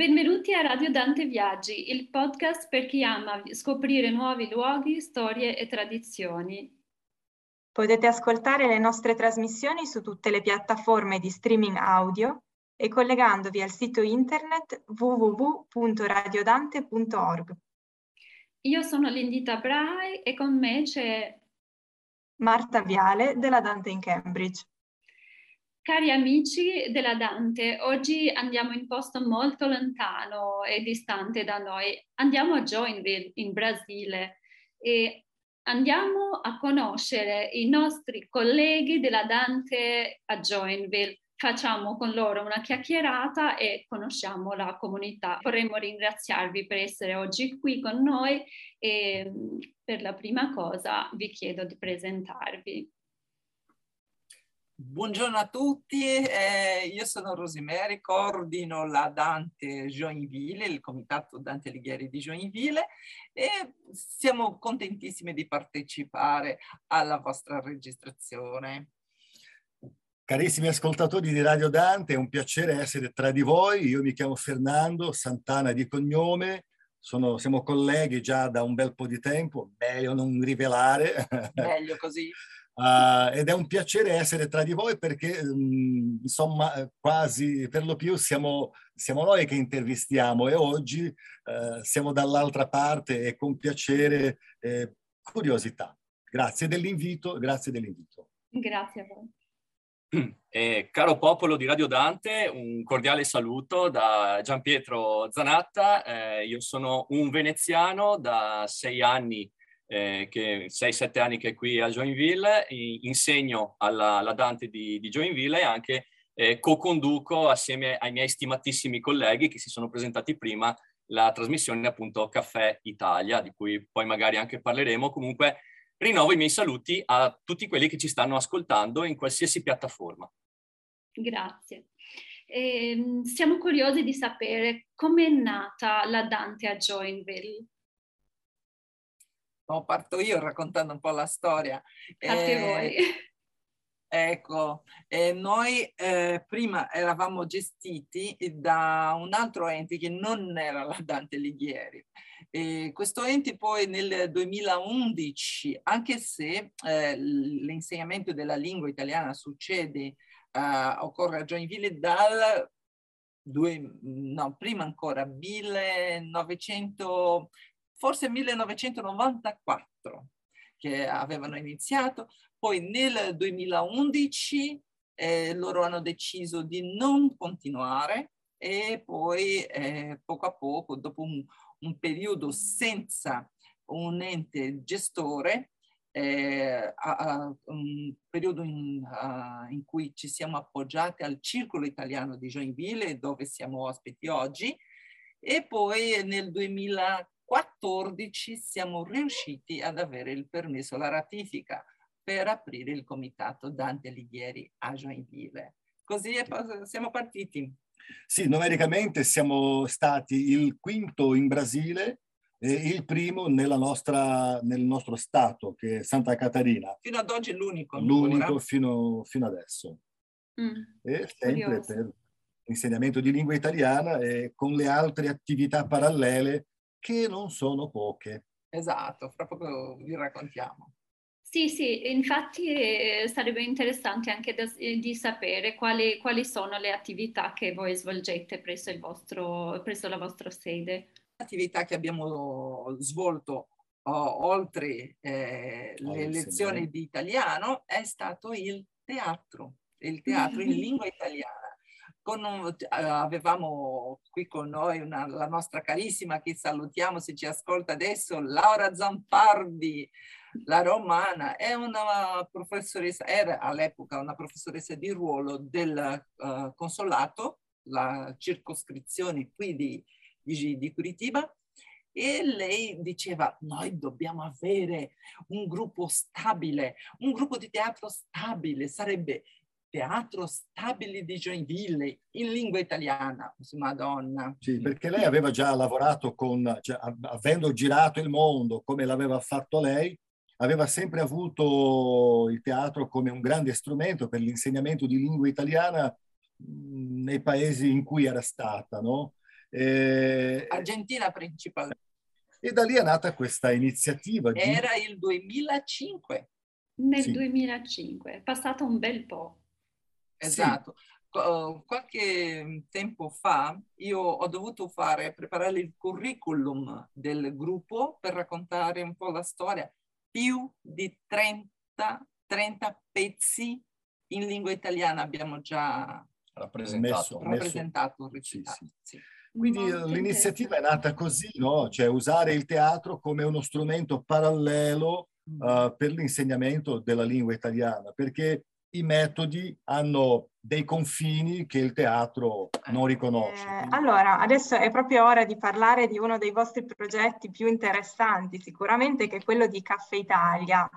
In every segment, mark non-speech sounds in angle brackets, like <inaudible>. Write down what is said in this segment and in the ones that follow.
Benvenuti a Radio Dante Viaggi, il podcast per chi ama scoprire nuovi luoghi, storie e tradizioni. Potete ascoltare le nostre trasmissioni su tutte le piattaforme di streaming audio e collegandovi al sito internet www.radiodante.org. Io sono Lindita Brai e con me c'è Marta Viale della Dante in Cambridge. Cari amici della Dante, oggi andiamo in posto molto lontano e distante da noi. Andiamo a Joinville, in Brasile, e andiamo a conoscere i nostri colleghi della Dante a Joinville. Facciamo con loro una chiacchierata e conosciamo la comunità. Vorremmo ringraziarvi per essere oggi qui con noi e per la prima cosa vi chiedo di presentarvi. Buongiorno a tutti, eh, io sono Rosemary, coordino la Dante Joinville, il comitato Dante Alighieri di Joinville e siamo contentissimi di partecipare alla vostra registrazione. Carissimi ascoltatori di Radio Dante, è un piacere essere tra di voi. Io mi chiamo Fernando Santana di cognome, sono, siamo colleghi già da un bel po' di tempo, meglio non rivelare. Meglio così. Uh, ed è un piacere essere tra di voi perché um, insomma quasi per lo più siamo, siamo noi che intervistiamo e oggi uh, siamo dall'altra parte e con piacere e curiosità. Grazie dell'invito, grazie dell'invito. Grazie a voi. <clears throat> Eh, caro popolo di Radio Dante, un cordiale saluto da Gian Pietro Zanatta. Eh, io sono un veneziano da sei anni eh, che 6-7 anni che è qui a Joinville, insegno alla, alla Dante di, di, Joinville e anche eh, co-conduco assieme ai miei stimatissimi colleghi che si sono presentati prima la trasmissione appunto Caffè Italia, di cui poi magari anche parleremo. Comunque rinnovo i miei saluti a tutti quelli che ci stanno ascoltando in qualsiasi piattaforma. Grazie. Eh, siamo curiosi di sapere come è nata la Dante a Joinville no, parto io raccontando un po' la storia. Parte eh, voi. Ecco, eh, noi eh, prima eravamo gestiti da un altro ente che non era la Dante Alighieri. E questo ente poi nel 2011, anche se eh, l'insegnamento della lingua italiana succede, uh, occorre a Joinville dal due, no, prima ancora, 1900, forse 1994 che avevano iniziato, poi nel 2011 eh, loro hanno deciso di non continuare e poi eh, poco a poco, dopo un, un, periodo senza un ente gestore, eh, a, a un periodo in, a, in, cui ci siamo appoggiati al Circolo Italiano di Joinville, dove siamo ospiti oggi, e poi nel 2014 14 siamo riusciti ad avere il permesso, la ratifica per aprire il comitato Dante Alighieri a Joinville. Così siamo partiti. Sì, numericamente siamo stati il quinto in Brasile e il primo nostra, nel nostro stato, che è Santa Catarina. Fino ad oggi l'unico. L'unico fino, fino, adesso. Mm, e sempre curioso. per l'insegnamento di lingua italiana e con le altre attività parallele che non sono poche. Esatto, fra poco vi raccontiamo. Sì, sì, infatti eh, sarebbe interessante anche da, eh, di sapere quali, quali, sono le attività che voi svolgete presso, vostro, presso la vostra sede. L'attività che abbiamo svolto oh, oltre eh, le lezioni di italiano è stato il teatro, il teatro in <laughs> lingua italiana un, avevamo qui con noi una, la nostra carissima, che salutiamo se ci ascolta adesso, Laura Zampardi, la romana, è una professoressa, era all'epoca una professoressa di ruolo del uh, consolato, la circoscrizione qui di, di, di Curitiba, e lei diceva noi dobbiamo avere un gruppo stabile, un gruppo di teatro stabile, sarebbe Teatro Stabile di Joinville in lingua italiana. Madonna. Sì, perché lei aveva già lavorato con, cioè, avendo girato il mondo come l'aveva fatto lei, aveva sempre avuto il teatro come un grande strumento per l'insegnamento di lingua italiana nei paesi in cui era stata, no? E, Argentina principalmente. E da lì è nata questa iniziativa. Di... Era il 2005. Nel sì. 2005, è passato un bel po'. Esatto. Sì. Qualche tempo fa io ho dovuto fare, preparare il curriculum del gruppo per raccontare un po' la storia. Più di 30, 30 pezzi in lingua italiana abbiamo già rappresentato, messo, rappresentato messo. recitato. Sì, sì. Quindi l'iniziativa è nata così, no? cioè usare il teatro come uno strumento parallelo uh, per l'insegnamento della lingua italiana, perché i metodi hanno dei confini che il teatro non riconosce. Eh, allora, adesso è proprio ora di parlare di uno dei vostri progetti più interessanti, sicuramente che è quello di Caffè Italia.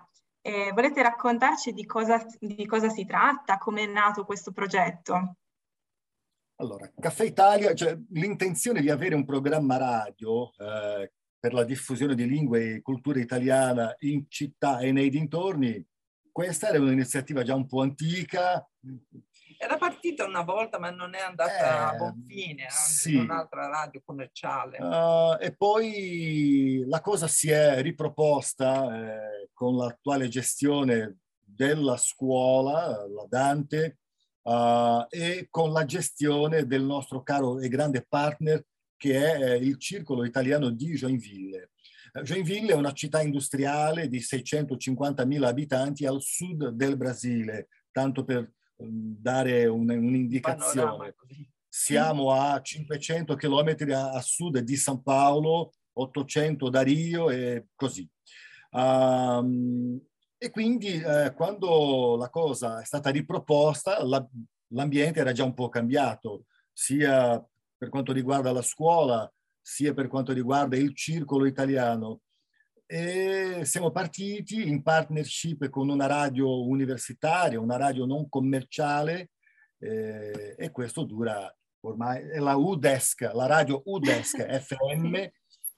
Eh, volete raccontarci di cosa, di cosa si tratta, come è nato questo progetto? Allora, Caffè Italia, cioè, l'intenzione di avere un programma radio eh, per la diffusione di lingue e cultura italiana in città e nei dintorni, questa era un'iniziativa già un po' antica. Era partita una volta, ma non è andata eh, a buon fine, sì. un'altra radio commerciale. Uh, e poi la cosa si è riproposta eh, con l'attuale gestione della scuola, la Dante, uh, e con la gestione del nostro caro e grande partner che è eh, il Circolo Italiano di Joinville. Joinville è una città industriale di 650.000 abitanti al sud del Brasile, tanto per um, dare un, un'indicazione. Siamo a 500 km a, a, sud di San Paolo, 800 da Rio e così. Um, e quindi eh, quando la cosa è stata riproposta, la, l'ambiente era già un po' cambiato, sia per quanto riguarda la scuola, sia per quanto riguarda il circolo italiano. E siamo partiti in partnership con una radio universitaria, una radio non commerciale, eh, e questo dura ormai, è la UDESC, la radio UDESC <laughs> FM,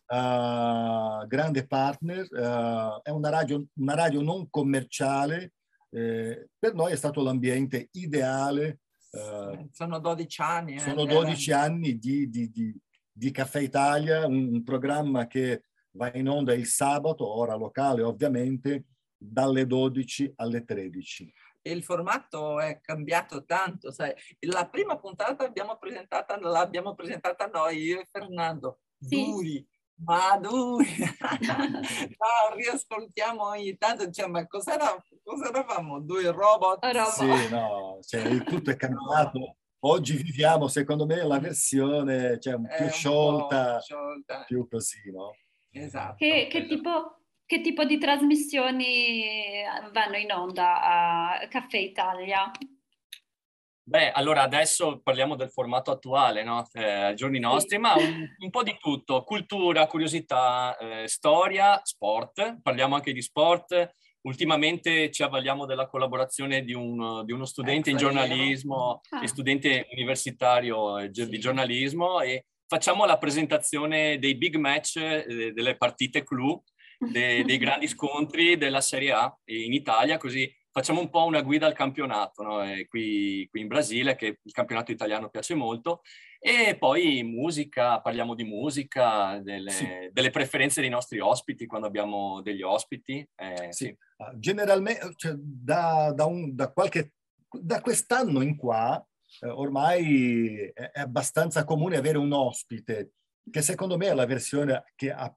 uh, grande partner, uh, è una radio, una radio non commerciale, eh, per noi è stato l'ambiente ideale. Uh, sono 12 anni. Eh, sono 12 anni di, di, di, di, Caffè Italia, un, un, programma che va in onda il sabato, ora locale ovviamente, dalle 12 alle 13 il formato è cambiato tanto, sai. La prima puntata l'abbiamo presentata, l'abbiamo presentata noi, io e Fernando, sì. duri, Maduri, <laughs> no, riascoltiamo ogni tanto, diciamo, ma cosa, cosa eravamo? Due robot? robot. Sì, no, cioè, il tutto è cambiato. Oggi viviamo, secondo me, la versione cioè, più sciolta, sciolta, più così, no? Esatto. Che, che, tipo, che tipo di trasmissioni vanno in onda a Caffè Italia? Beh, allora adesso parliamo del formato attuale, no? eh, ai giorni nostri, ma un, un, po' di tutto, cultura, curiosità, eh, storia, sport, parliamo anche di sport. Ultimamente ci avvaliamo della collaborazione di, un, di uno studente in giornalismo ah. e studente universitario eh, di giornalismo e facciamo la presentazione dei big match, eh, delle partite clou, de, dei grandi scontri della Serie A in Italia, così facciamo un po' una guida al campionato, no? qui, qui, in Brasile, che il campionato italiano piace molto, e poi musica, parliamo di musica, delle, sì. delle preferenze dei nostri ospiti quando abbiamo degli ospiti. Eh, sì. sì. Ah, generalmente, cioè, da, da, un, da, qualche, da quest'anno in qua, eh, ormai è, è, abbastanza comune avere un ospite, che secondo me è la versione che, ha,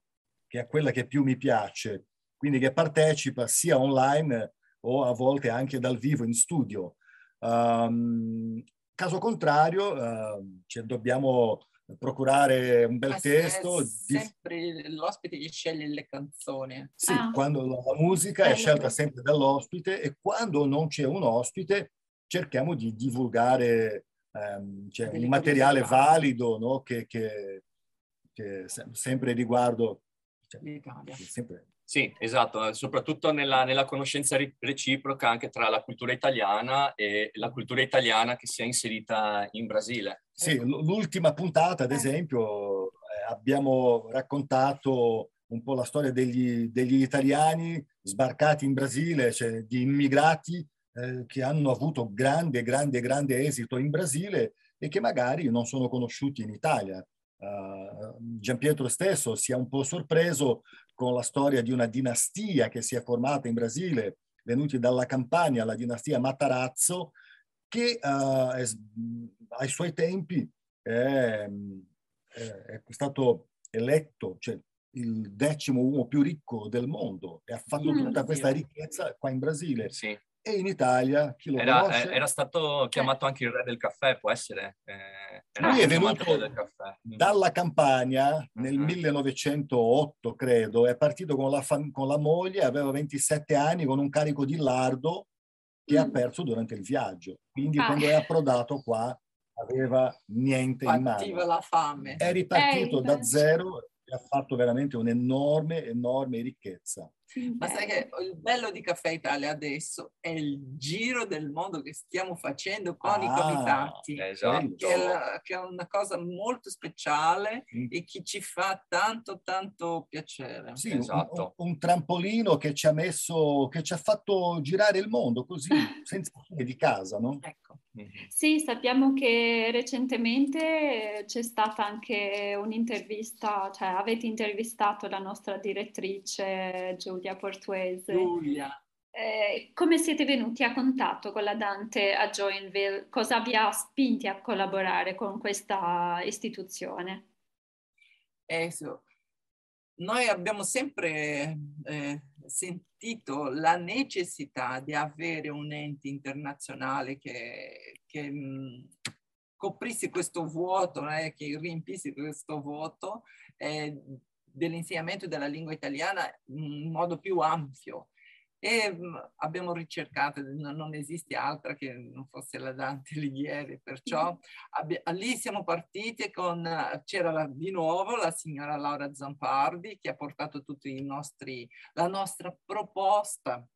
che è quella che più mi piace, quindi che partecipa sia online o a volte anche dal vivo in studio. Um, caso contrario, uh, cioè dobbiamo procurare un bel Ma testo. Sempre di... l'ospite che sceglie le canzoni. Sì, ah. quando la musica è scelta sempre dall'ospite e quando non c'è un ospite cerchiamo di divulgare um, cioè, un materiale valido no? che, che, che, sempre riguardo... Cioè, sempre, sì, esatto, soprattutto nella, nella, conoscenza reciproca anche tra la cultura italiana e la cultura italiana che si è inserita in Brasile. Sì, l'ultima puntata, ad esempio, eh, abbiamo raccontato un po' la storia degli, degli italiani sbarcati in Brasile, cioè di immigrati eh, che hanno avuto grande, grande, grande esito in Brasile e che magari non sono conosciuti in Italia. uh, Giampietro stesso sia un po' sorpreso con la storia di una dinastia che si è formata in Brasile, venuti dalla Campania, la dinastia Matarazzo, che uh, è, ai suoi tempi è, è, stato eletto, cioè il decimo uomo più ricco del mondo e ha fatto mm, tutta questa ricchezza qua in Brasile. Sì. E in Italia, chi lo era, conosce? Eh, era stato chiamato anche il re del caffè, può essere? Eh, Lui è venuto mm. dalla Campania nel uh-huh. 1908, credo, è partito con la, fam- con la, moglie, aveva 27 anni, con un carico di lardo che mm. ha perso durante il viaggio. Quindi ah. quando è approdato qua aveva niente Partiva in mano. la fame. È ripartito eh, da zero ha fatto veramente un'enorme, enorme ricchezza. Ma sai che il bello di Caffè Italia adesso è il giro del mondo che stiamo facendo con ah, i comitati, esatto. che, è la, che, è una cosa molto speciale mm. e che ci fa tanto tanto piacere. Sì, esatto. un, un, trampolino che ci ha messo, che ci ha fatto girare il mondo così, <laughs> senza fine di casa, no? Ecco. Mm-hmm. Sì, sappiamo che recentemente c'è stata anche un'intervista, cioè avete intervistato la nostra direttrice Giulia Portuese. Giulia. Eh, come siete venuti a contatto con la Dante a Joinville? Cosa vi ha spinti a collaborare con questa istituzione? Eh, noi abbiamo sempre eh, sentito la necessità di avere un ente internazionale che, che mh, coprisse questo vuoto, eh, che riempisse questo vuoto eh, dell'insegnamento della lingua italiana in modo più ampio. E mm, abbiamo ricercato, non esiste altra che non fosse la Dante Alighieri, perciò <laughs> lì siamo partiti con, c'era di nuovo la signora Laura Zampardi che ha portato tutti i nostri, la nostra proposta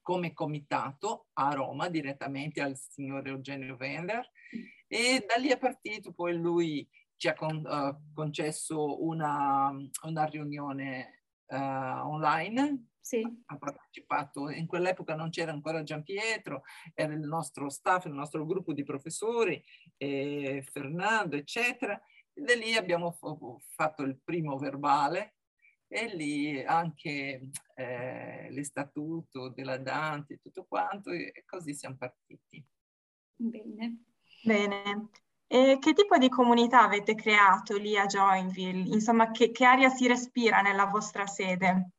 come comitato a Roma direttamente al signor Eugenio Vender e da lì è partito poi lui ci ha con, uh, concesso una, una riunione uh, online sì. ha partecipato, in quell'epoca non c'era ancora Gian Pietro, era il nostro staff, il nostro gruppo di professori, eh, Fernando, eccetera. E da lì abbiamo fatto il primo verbale e lì anche eh, l'istatuto della Dante e tutto quanto e così siamo partiti. Bene. Bene. E che tipo di comunità avete creato lì a Joinville? Insomma, che, che aria si respira nella vostra sede?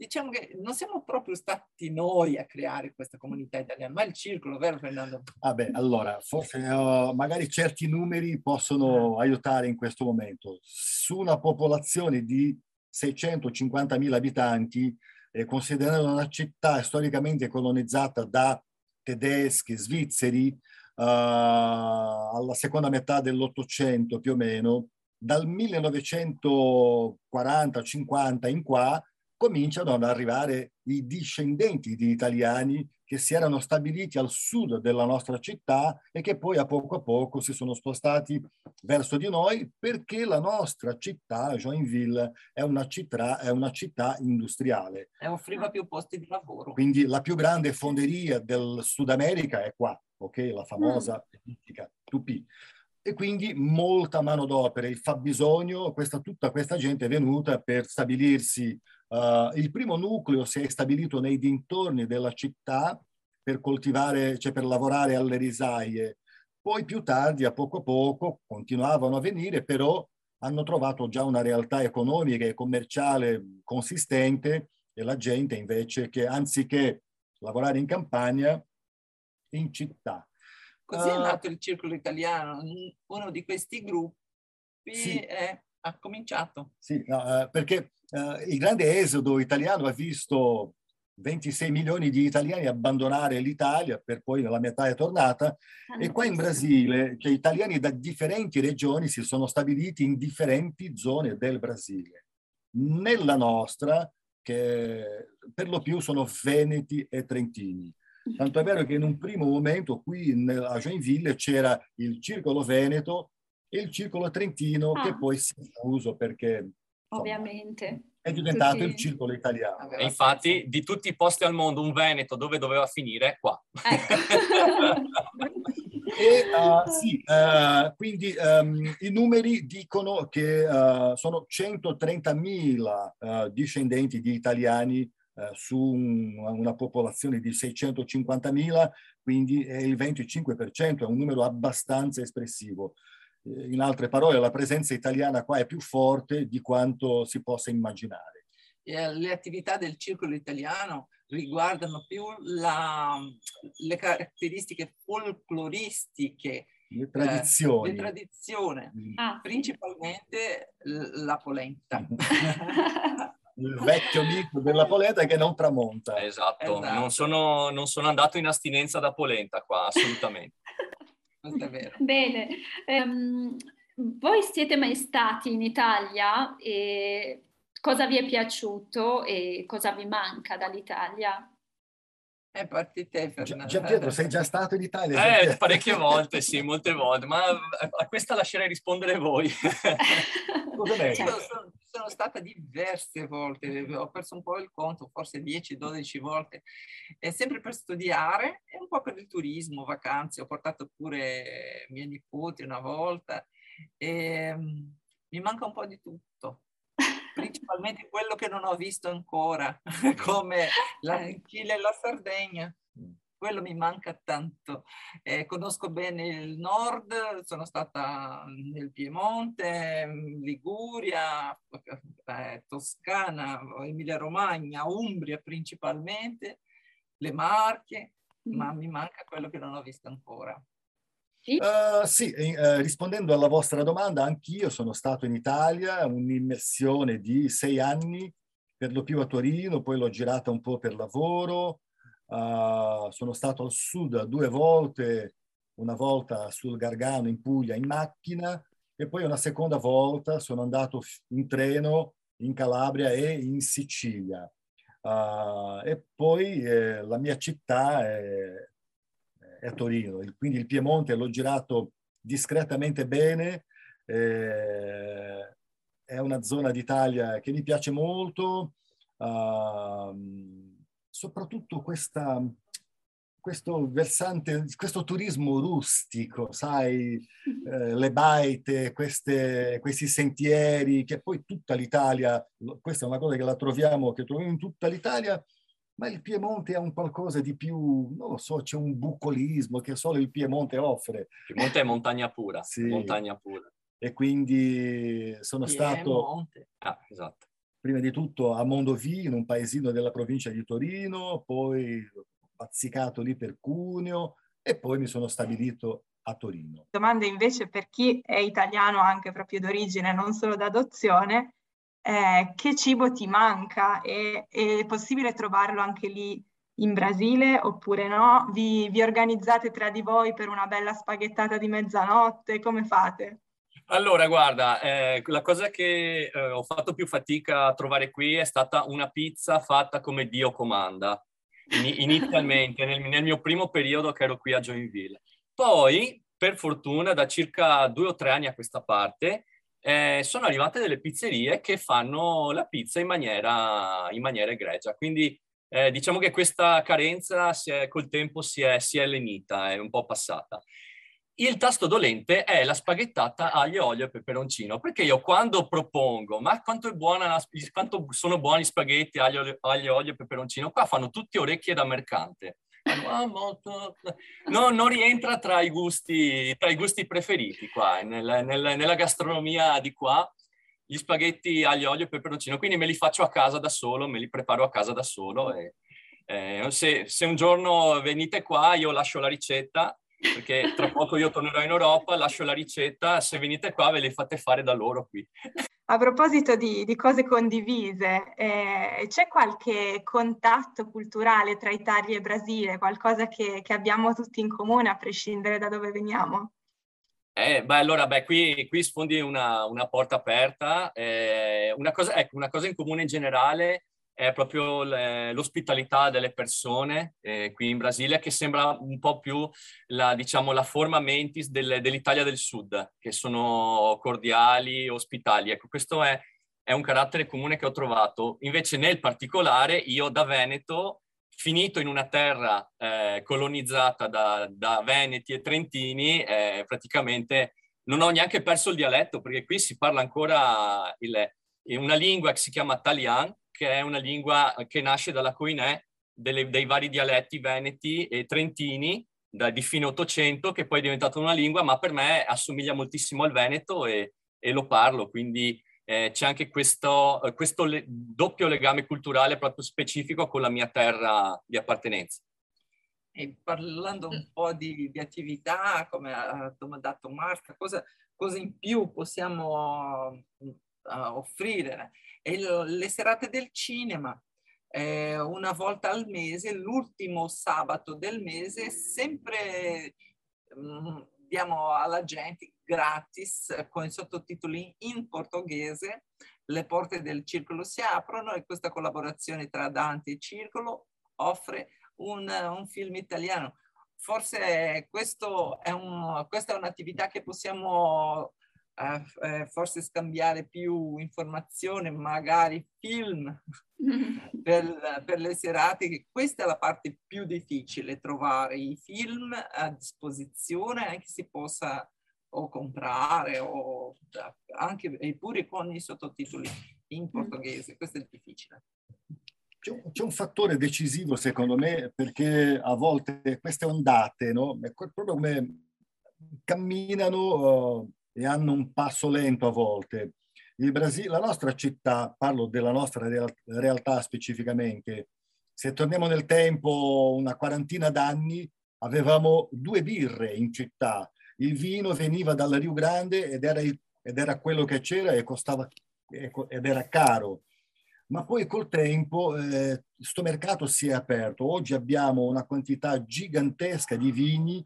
Diciamo che non siamo proprio stati noi a creare questa comunità italiana, ma il circolo, vero Fernando? Vabbè, ah allora, forse uh, magari certi numeri possono ah. aiutare in questo momento. Su una popolazione di 650.000 abitanti, eh, considerando una città storicamente colonizzata da tedeschi, svizzeri, uh, alla seconda metà dell'Ottocento più o meno, dal 1940-50 in qua, cominciano ad arrivare i discendenti di italiani che si erano stabiliti al sud della nostra città e che poi a poco a poco si sono spostati verso di noi perché la nostra città, Joinville, è una città, è una città industriale. E offriva più posti di lavoro. Quindi la più grande fonderia del Sud America è qua, ok? La famosa mm. Tupi e quindi molta manodopera, il fabbisogno, questa, tutta questa gente è venuta per stabilirsi Uh, il primo nucleo si è stabilito nei dintorni della città per coltivare, cioè per lavorare alle risaie. Poi più tardi, a poco a poco, continuavano a venire, però hanno trovato già una realtà economica e commerciale consistente e la gente invece che anziché lavorare in campagna, in città. Così è nato il Circolo Italiano, uno di questi gruppi sì. è, ha cominciato. Sì, no, uh, perché Uh, il grande esodo italiano ha visto 26 milioni di italiani abbandonare l'Italia per poi nella metà è tornata e qua in Brasile che italiani da differenti regioni si sono stabiliti in differenti zone del Brasile. Nella nostra, che per lo più sono veneti e trentini. Tanto è vero che in un primo momento qui a Joinville c'era il circolo veneto e il circolo trentino ah. che poi si è fuso perché ovviamente. È diventato tutti... il circolo italiano. E infatti, di tutti i posti al mondo, un Veneto dove doveva finire? Qua. Ecco. <laughs> E, uh, sì, uh, quindi um, i numeri dicono che uh, sono 130.000 discendenti di italiani su un, una popolazione di 650.000, quindi è il 25%, è un numero abbastanza espressivo. In altre parole, la presenza italiana qua è più forte di quanto si possa immaginare. Le attività del circolo italiano riguardano più la, le caratteristiche folcloristiche, le tradizioni, eh, le tradizioni mm. ah. principalmente la polenta. <laughs> il vecchio mito della polenta che non tramonta. Esatto, esatto. Non, sono, non, sono, andato in astinenza da polenta qua, assolutamente. Questo è vero. <laughs> Bene, um, voi siete mai stati in Italia e cosa vi è piaciuto e cosa vi manca dall'Italia? È partite Fernando. Gian Pietro, sei già stato in Italia? Eh, parecchie <laughs> volte, sì, molte volte, ma a questa lascerei rispondere voi. <laughs> Io sono, sono, stata diverse volte, ho perso un po' il conto, forse 10-12 volte, è sempre per studiare e un po' per il turismo, vacanze, ho portato pure i miei nipoti una volta e um, mi manca un po' di tutto. Principalmente quello che non ho visto ancora, <laughs> come l'Anchille e la Sardegna. Quello mi manca tanto. Eh, conosco bene il nord, sono stata nel Piemonte, Liguria, eh, Toscana, Emilia-Romagna, Umbria principalmente, le Marche, ma mi manca quello che non ho visto ancora. Sì, uh, sì eh, rispondendo alla vostra domanda, anch'io sono stato in Italia, un'immersione di sei anni, per lo più a Torino, poi l'ho girata un po' per lavoro, uh, sono stato al sud due volte, una volta sul Gargano in Puglia in macchina e poi una seconda volta sono andato in treno in Calabria e in Sicilia. Uh, e poi eh, la mia città è è Torino, quindi il Piemonte l'ho girato discretamente bene, eh, è una zona d'Italia che mi piace molto, uh, soprattutto questa, questo versante, questo turismo rustico, sai, eh, le baite, queste, questi sentieri, che poi tutta l'Italia, questa è una cosa che la troviamo, che troviamo in tutta l'Italia, ma il Piemonte ha un qualcosa di più, non lo so, c'è un bucolismo che solo il Piemonte offre. Il Piemonte è montagna pura, sì. montagna pura. E quindi sono Piemonte. stato... Ah, esatto. Prima di tutto a Mondovì, in un paesino della provincia di Torino, poi bazzicato lì per Cuneo e poi mi sono stabilito a Torino. Domande invece per chi è italiano anche proprio d'origine, non solo d'adozione, eh, che cibo ti manca e è possibile trovarlo anche lì in Brasile oppure no? Vi, vi organizzate tra di voi per una bella spaghettata di mezzanotte? Come fate? Allora, guarda, eh, la cosa che eh, ho fatto più fatica a trovare qui è stata una pizza fatta come Dio comanda, in, <laughs> inizialmente, nel, nel, mio primo periodo che ero qui a Joinville. Poi, per fortuna, da circa due o tre anni a questa parte, eh, sono arrivate delle pizzerie che fanno la pizza in maniera, in maniera egregia. Quindi eh, diciamo che questa carenza è, col tempo si è, si è lenita, è un po' passata. Il tasto dolente è la spaghettata aglio, olio e peperoncino, perché io quando propongo, ma quanto, è buona, quanto sono buoni spaghetti aglio, aglio, olio e peperoncino, qua fanno tutti orecchie da mercante. Ah, no, non rientra tra i, gusti, tra i gusti preferiti qua, nel, nel, nella gastronomia di qua, gli spaghetti aglio, olio e peperoncino, quindi me li faccio a casa da solo, me li preparo a casa da solo e eh, se, se un giorno venite qua io lascio la ricetta perché tra poco io tornerò in Europa, lascio la ricetta, se venite qua ve le fate fare da loro qui. A proposito di, di cose condivise, eh, c'è qualche contatto culturale tra Italia e Brasile, qualcosa che, che abbiamo tutti in comune a prescindere da dove veniamo? Eh, beh, allora, beh, qui, qui sfondi una, una porta aperta. Eh, una, cosa, ecco, una cosa in comune in generale è proprio l'ospitalità delle persone eh, qui in Brasile, che sembra un po' più la, diciamo, la forma mentis del, dell'Italia del Sud, che sono cordiali, ospitali. Ecco, questo è, è un carattere comune che ho trovato. Invece, nel particolare, io da Veneto finito in una terra eh, colonizzata da, da, Veneti e Trentini, eh, praticamente non ho neanche perso il dialetto, perché qui si parla ancora il, una lingua che si chiama Talian, che è una lingua che nasce dalla coinè delle, dei vari dialetti veneti e trentini da, di fine Ottocento, che poi è diventata una lingua, ma per me assomiglia moltissimo al veneto e, e lo parlo, quindi eh, c'è anche questo, questo le, doppio legame culturale proprio specifico con la mia terra di appartenenza. E parlando un po' di, di attività, come ha domandato Marta, cosa, cosa in più possiamo uh, offrire? E lo, le serate del cinema, eh, una volta al mese, l'ultimo sabato del mese, sempre um, diamo alla gente gratis con i sottotitoli in portoghese. Le porte del circolo si aprono e questa collaborazione tra Dante e Circolo offre un, un film italiano. Forse questo è un, questa è un'attività che possiamo eh, eh, forse scambiare più informazioni, magari film <laughs> per, per, le serate. Questa è la parte più difficile, trovare i film a disposizione che si possa o comprare o anche eppure con i sottotitoli in mm. portoghese. Questo è difficile. C'è un, c'è un, fattore decisivo secondo me perché a volte queste ondate, no? proprio come camminano uh, e hanno un passo lento a volte. Il Brasile, la nostra città, parlo della nostra real, realtà specificamente, se torniamo nel tempo una quarantina d'anni, avevamo due birre in città. Il vino veniva dal Rio Grande ed era, il, ed era quello che c'era e costava ed era caro ma poi col tempo questo eh, mercato si è aperto. Oggi abbiamo una quantità gigantesca di vini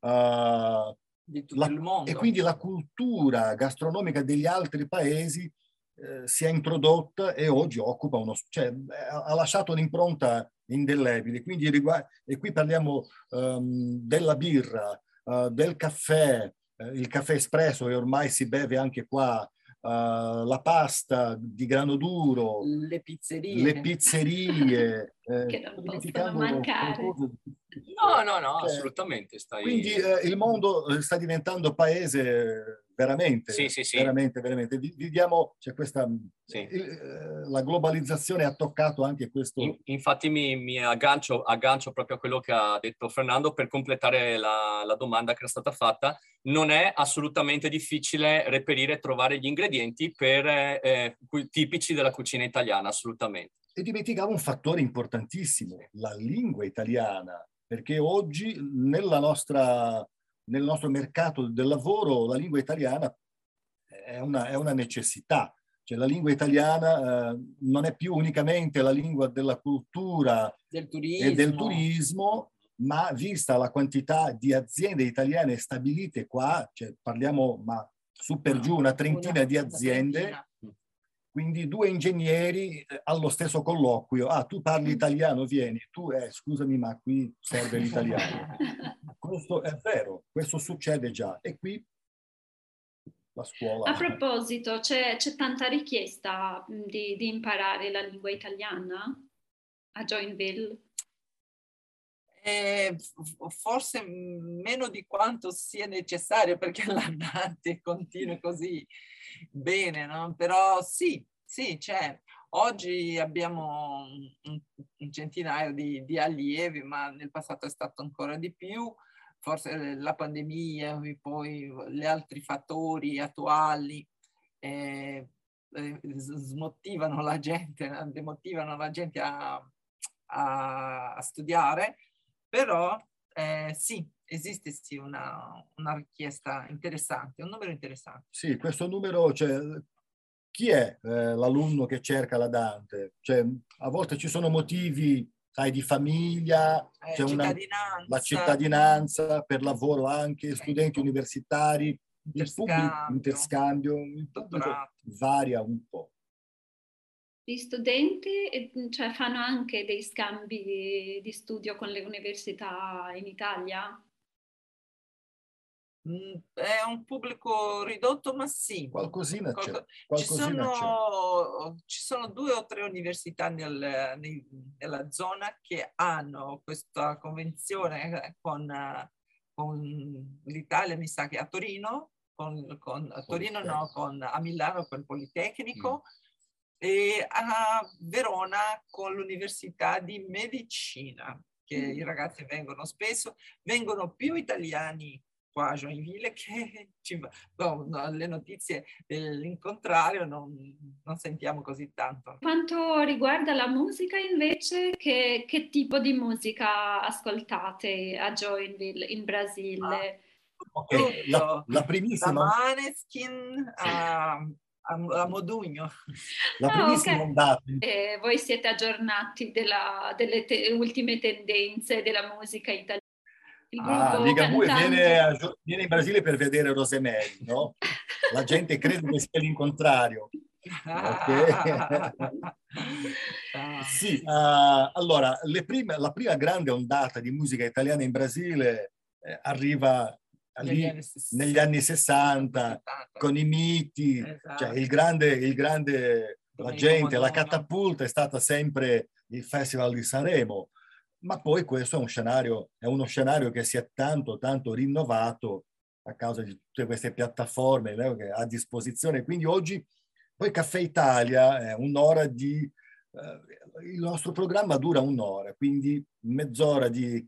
uh, di tutto la, il mondo. e quindi la cultura gastronomica degli altri paesi eh, si è introdotta e oggi occupa uno, cioè, ha lasciato un'impronta indelebile. Quindi, e qui parliamo um, della birra, uh, del caffè, uh, il caffè espresso che ormai si beve anche qua uh, la pasta di grano duro, le pizzerie, le pizzerie <laughs> eh, che non possono mancare. No, no, no, cioè, assolutamente. Stai... Quindi eh, il mondo eh, sta diventando paese veramente, sì, sì, sì. veramente, veramente. Viviamo, c'è questa, sì. il, eh, la globalizzazione ha toccato anche questo. In, infatti mi, mi aggancio, aggancio, proprio a quello che ha detto Fernando per completare la, la domanda che era stata fatta. Non è assolutamente difficile reperire e trovare gli ingredienti per, eh, eh tipici della cucina italiana, assolutamente. E dimenticavo un fattore importantissimo, la lingua italiana, perché oggi nella nostra nel nostro mercato del lavoro la lingua italiana è una, è una necessità. Cioè, la lingua italiana eh, non è più unicamente la lingua della cultura del e del turismo, ma vista la quantità di aziende italiane stabilite qua, cioè parliamo ma su per giù una trentina di aziende, quindi due ingegneri eh, allo stesso colloquio. Ah, tu parli italiano, vieni. Tu, eh, scusami, ma qui serve l'italiano. <laughs> questo è vero, questo succede già. E qui la scuola... A proposito, c'è, c'è tanta richiesta di, di, imparare la lingua italiana a Joinville? Eh, forse meno di quanto sia necessario perché <laughs> l'andante continua così bene, no? Però sì, sì, c'è. Oggi abbiamo un, centinaio di, di, allievi, ma nel passato è stato ancora di più. Forse la pandemia poi gli altri fattori attuali eh, eh, smotivano la gente, demotivano la gente a, a, a studiare, però eh, sì, esiste sì una, una, richiesta interessante, un numero interessante. Sì, questo numero, cioè, chi è eh, l'alunno che cerca la Dante? Cioè, a volte ci sono motivi, sai, di famiglia, eh, c'è cittadinanza. Una, la cittadinanza, per lavoro anche, studenti universitari, il pubblico, interscambio, il pubblico varia un po'. Gli studenti cioè, fanno anche dei scambi di studio con le università in Italia? Mm, è un pubblico ridotto, ma sì. Qualcosina c'è. Qualcosina ci, sono, c'è. ci sono due o tre università nel, nel, nella zona che hanno questa convenzione con, con l'Italia, mi sa che a Torino, con, con a Torino no, con, a Milano con il Politecnico mm. E a Verona con l'Università di Medicina, che mm. i ragazzi vengono spesso, vengono più italiani qua a Joinville che <laughs> ci, no, no, le notizie dell'incontrario non, non, sentiamo così tanto. Quanto riguarda la musica invece, che, che tipo di musica ascoltate a Joinville in Brasile? Ah, okay. la, la, primissima... Da Maneskin a, a, a Modugno. La primissima ah, okay. ondata. Eh, voi siete aggiornati della, delle te- ultime tendenze della musica italiana? Ah, Ligabue viene, viene, in Brasile per vedere Rosemary, no? La gente crede che sia l'incontrario. Okay. sì, uh, allora, prime, la prima grande ondata di musica italiana in Brasile eh, arriva lì, negli, anni negli anni 60 con i miti, esatto. cioè il grande, il grande la gente, la catapulta è stata sempre il Festival di Sanremo ma poi questo è, un scenario, è uno scenario che si è tanto, tanto rinnovato a causa di tutte queste piattaforme che ha a disposizione. Quindi oggi, poi Caffè Italia è un'ora di... Eh, il nostro programma dura un'ora, quindi mezz'ora di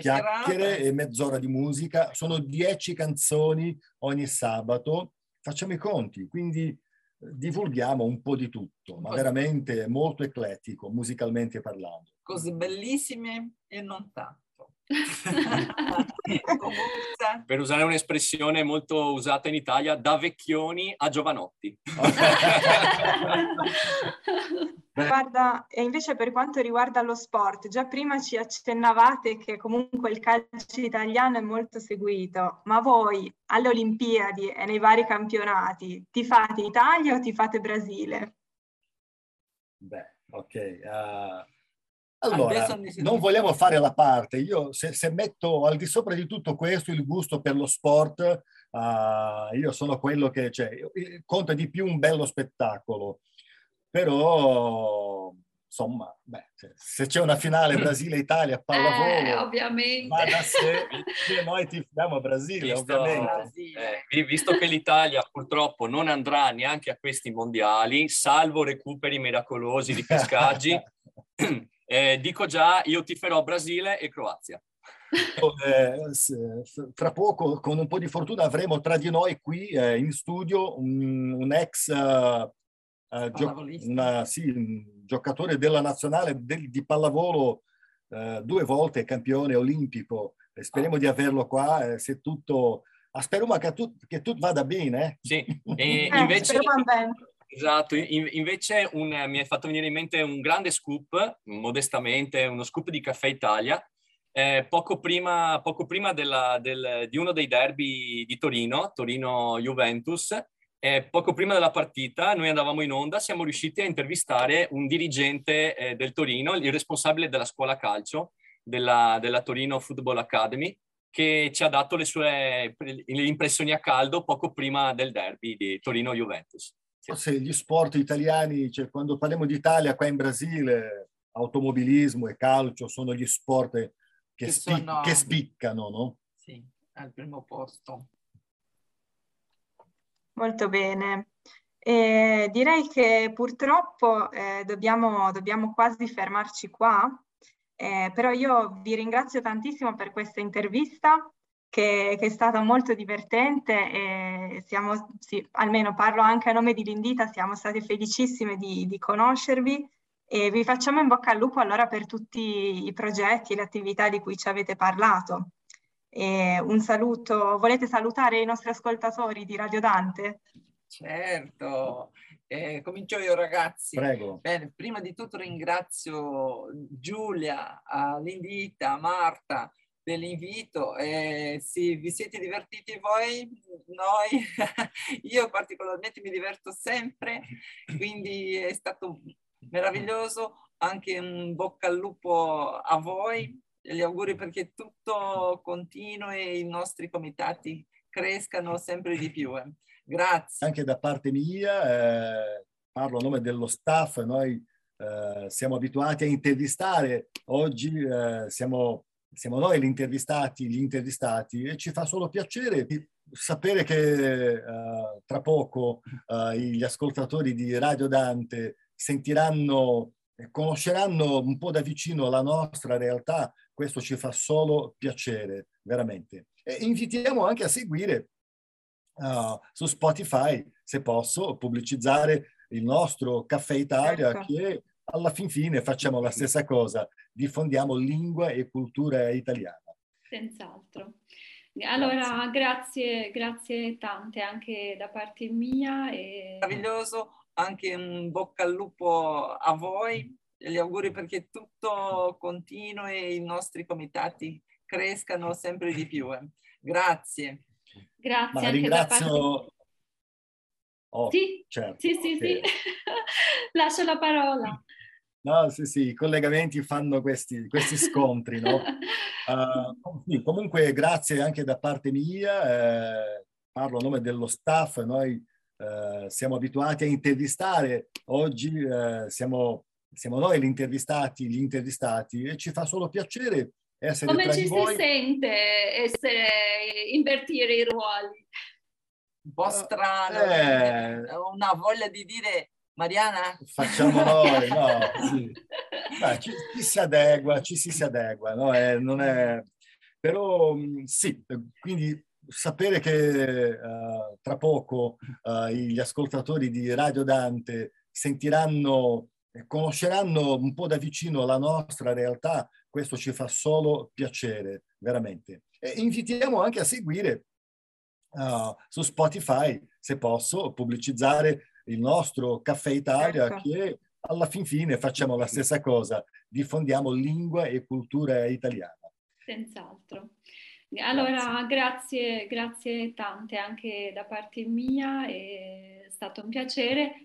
chiacchiere e mezz'ora di musica. Sono dieci canzoni ogni sabato. Facciamo i conti, quindi eh, divulghiamo un po' di tutto, ma veramente molto eclettico, musicalmente parlando cose bellissime e non tanto. <laughs> per usare un'espressione molto usata in Italia, da vecchioni a giovanotti. <laughs> Guarda, e invece per quanto riguarda lo sport, già prima ci accennavate che comunque il calcio italiano è molto seguito, ma voi alle Olimpiadi e nei vari campionati ti fate Italia o ti fate Brasile? Beh, ok. Uh allora, non vogliamo fare la parte. Io se, se, metto al di sopra di tutto questo il gusto per lo sport, uh, io sono quello che cioè, conta di più un bello spettacolo. Però, insomma, beh, se c'è una finale <clears throat> Brasile-Italia pallavolo, eh, ovviamente. va da sé <laughs> che noi tifiamo a Brasile, visto, ovviamente. Eh, visto che l'Italia purtroppo non andrà neanche a questi mondiali, salvo recuperi miracolosi di pescaggi, <laughs> <clears throat> Eh, dico già, io tiferò Brasile e Croazia. Eh, tra poco, con un po' di fortuna, avremo tra di noi qui eh, in studio un, un ex uh, uh, gio- una, sì, un giocatore della nazionale del, di pallavolo uh, due volte campione olimpico. speriamo ah. di averlo qua. Eh, se tutto, ah, speriamo che, tu, che tutto vada bene. Sì, e <laughs> invece... Esatto, in, invece un, mi è fatto venire in mente un grande scoop, modestamente, uno scoop di Caffè Italia, eh, poco prima, poco prima della, del, di uno dei derby di Torino, Torino-Juventus, eh, poco prima della partita noi andavamo in onda, siamo riusciti a intervistare un dirigente eh, del Torino, il responsabile della scuola calcio della, della Torino Football Academy, che ci ha dato le sue le impressioni a caldo poco prima del derby di Torino-Juventus forse gli sport italiani, cioè quando parliamo di Italia qua in Brasile, automobilismo e calcio sono gli sport che, che, spic- sono... che spiccano, no? Sì, al primo posto. Molto bene. E direi che purtroppo eh, dobbiamo, dobbiamo, quasi fermarci qua, eh, però io vi ringrazio tantissimo per questa intervista che, che, è stata molto divertente e siamo, sì, almeno parlo anche a nome di Lindita, siamo state felicissime di, di conoscervi e vi facciamo in bocca al lupo allora per tutti i progetti e le attività di cui ci avete parlato. E un saluto, volete salutare i nostri ascoltatori di Radio Dante? Certo, eh, comincio io ragazzi. Prego. Bene, prima di tutto ringrazio Giulia, Lindita, Marta, dell'invito. Eh, se vi siete divertiti voi, noi, <laughs> io particolarmente mi diverto sempre, quindi è stato meraviglioso. Anche un bocca al lupo a voi. gli auguri perché tutto continui e i nostri comitati crescano sempre di più. Eh. Grazie. Anche da parte mia, eh, parlo a nome dello staff, noi eh, siamo abituati a intervistare, oggi eh, siamo, siamo, noi gli intervistati, gli intervistati e ci fa solo piacere sapere che eh, tra poco eh, gli ascoltatori di Radio Dante sentiranno conosceranno un po' da vicino la nostra realtà, questo ci fa solo piacere, veramente. E invitiamo anche a seguire uh, su Spotify, se posso, pubblicizzare il nostro Caffè Italia, ecco. che alla fin fine facciamo la stessa cosa, diffondiamo lingua e cultura italiana. Senz'altro. Allora, grazie, grazie, grazie tante anche da parte mia. E... Meraviglioso, anche un bocca al lupo a voi, gli auguri perché tutto continui e i nostri comitati crescano sempre di più. Eh. Grazie. Grazie. Ma ringrazio... Oh, sì, certo. sì, sì, sì. <laughs> Lascio la parola. No, sì, sì, i collegamenti fanno questi, questi scontri, no? Uh, <laughs> sì, comunque grazie anche da parte mia, eh, parlo a nome dello staff, noi eh, siamo abituati a intervistare, oggi eh, siamo, siamo, noi gli intervistati, gli intervistati e ci fa solo piacere essere Come tra ci di si sente essere, invertire i ruoli? Un po' strano, eh, una voglia di dire Mariana? Facciamo noi, no? <laughs> Sì. Beh, ci, ci, si adegua, ci si, si adegua, no? È, non è... Però mm, sì, quindi sapere che uh, tra poco uh, gli ascoltatori di Radio Dante sentiranno conosceranno un po' da vicino la nostra realtà, questo ci fa solo piacere, veramente. E invitiamo anche a seguire uh, su Spotify, se posso, pubblicizzare il nostro Caffè Italia, ecco. che alla fin fine facciamo la stessa cosa, diffondiamo lingua e cultura italiana. Senz'altro. Allora, grazie, grazie tante anche da parte mia, è stato un piacere.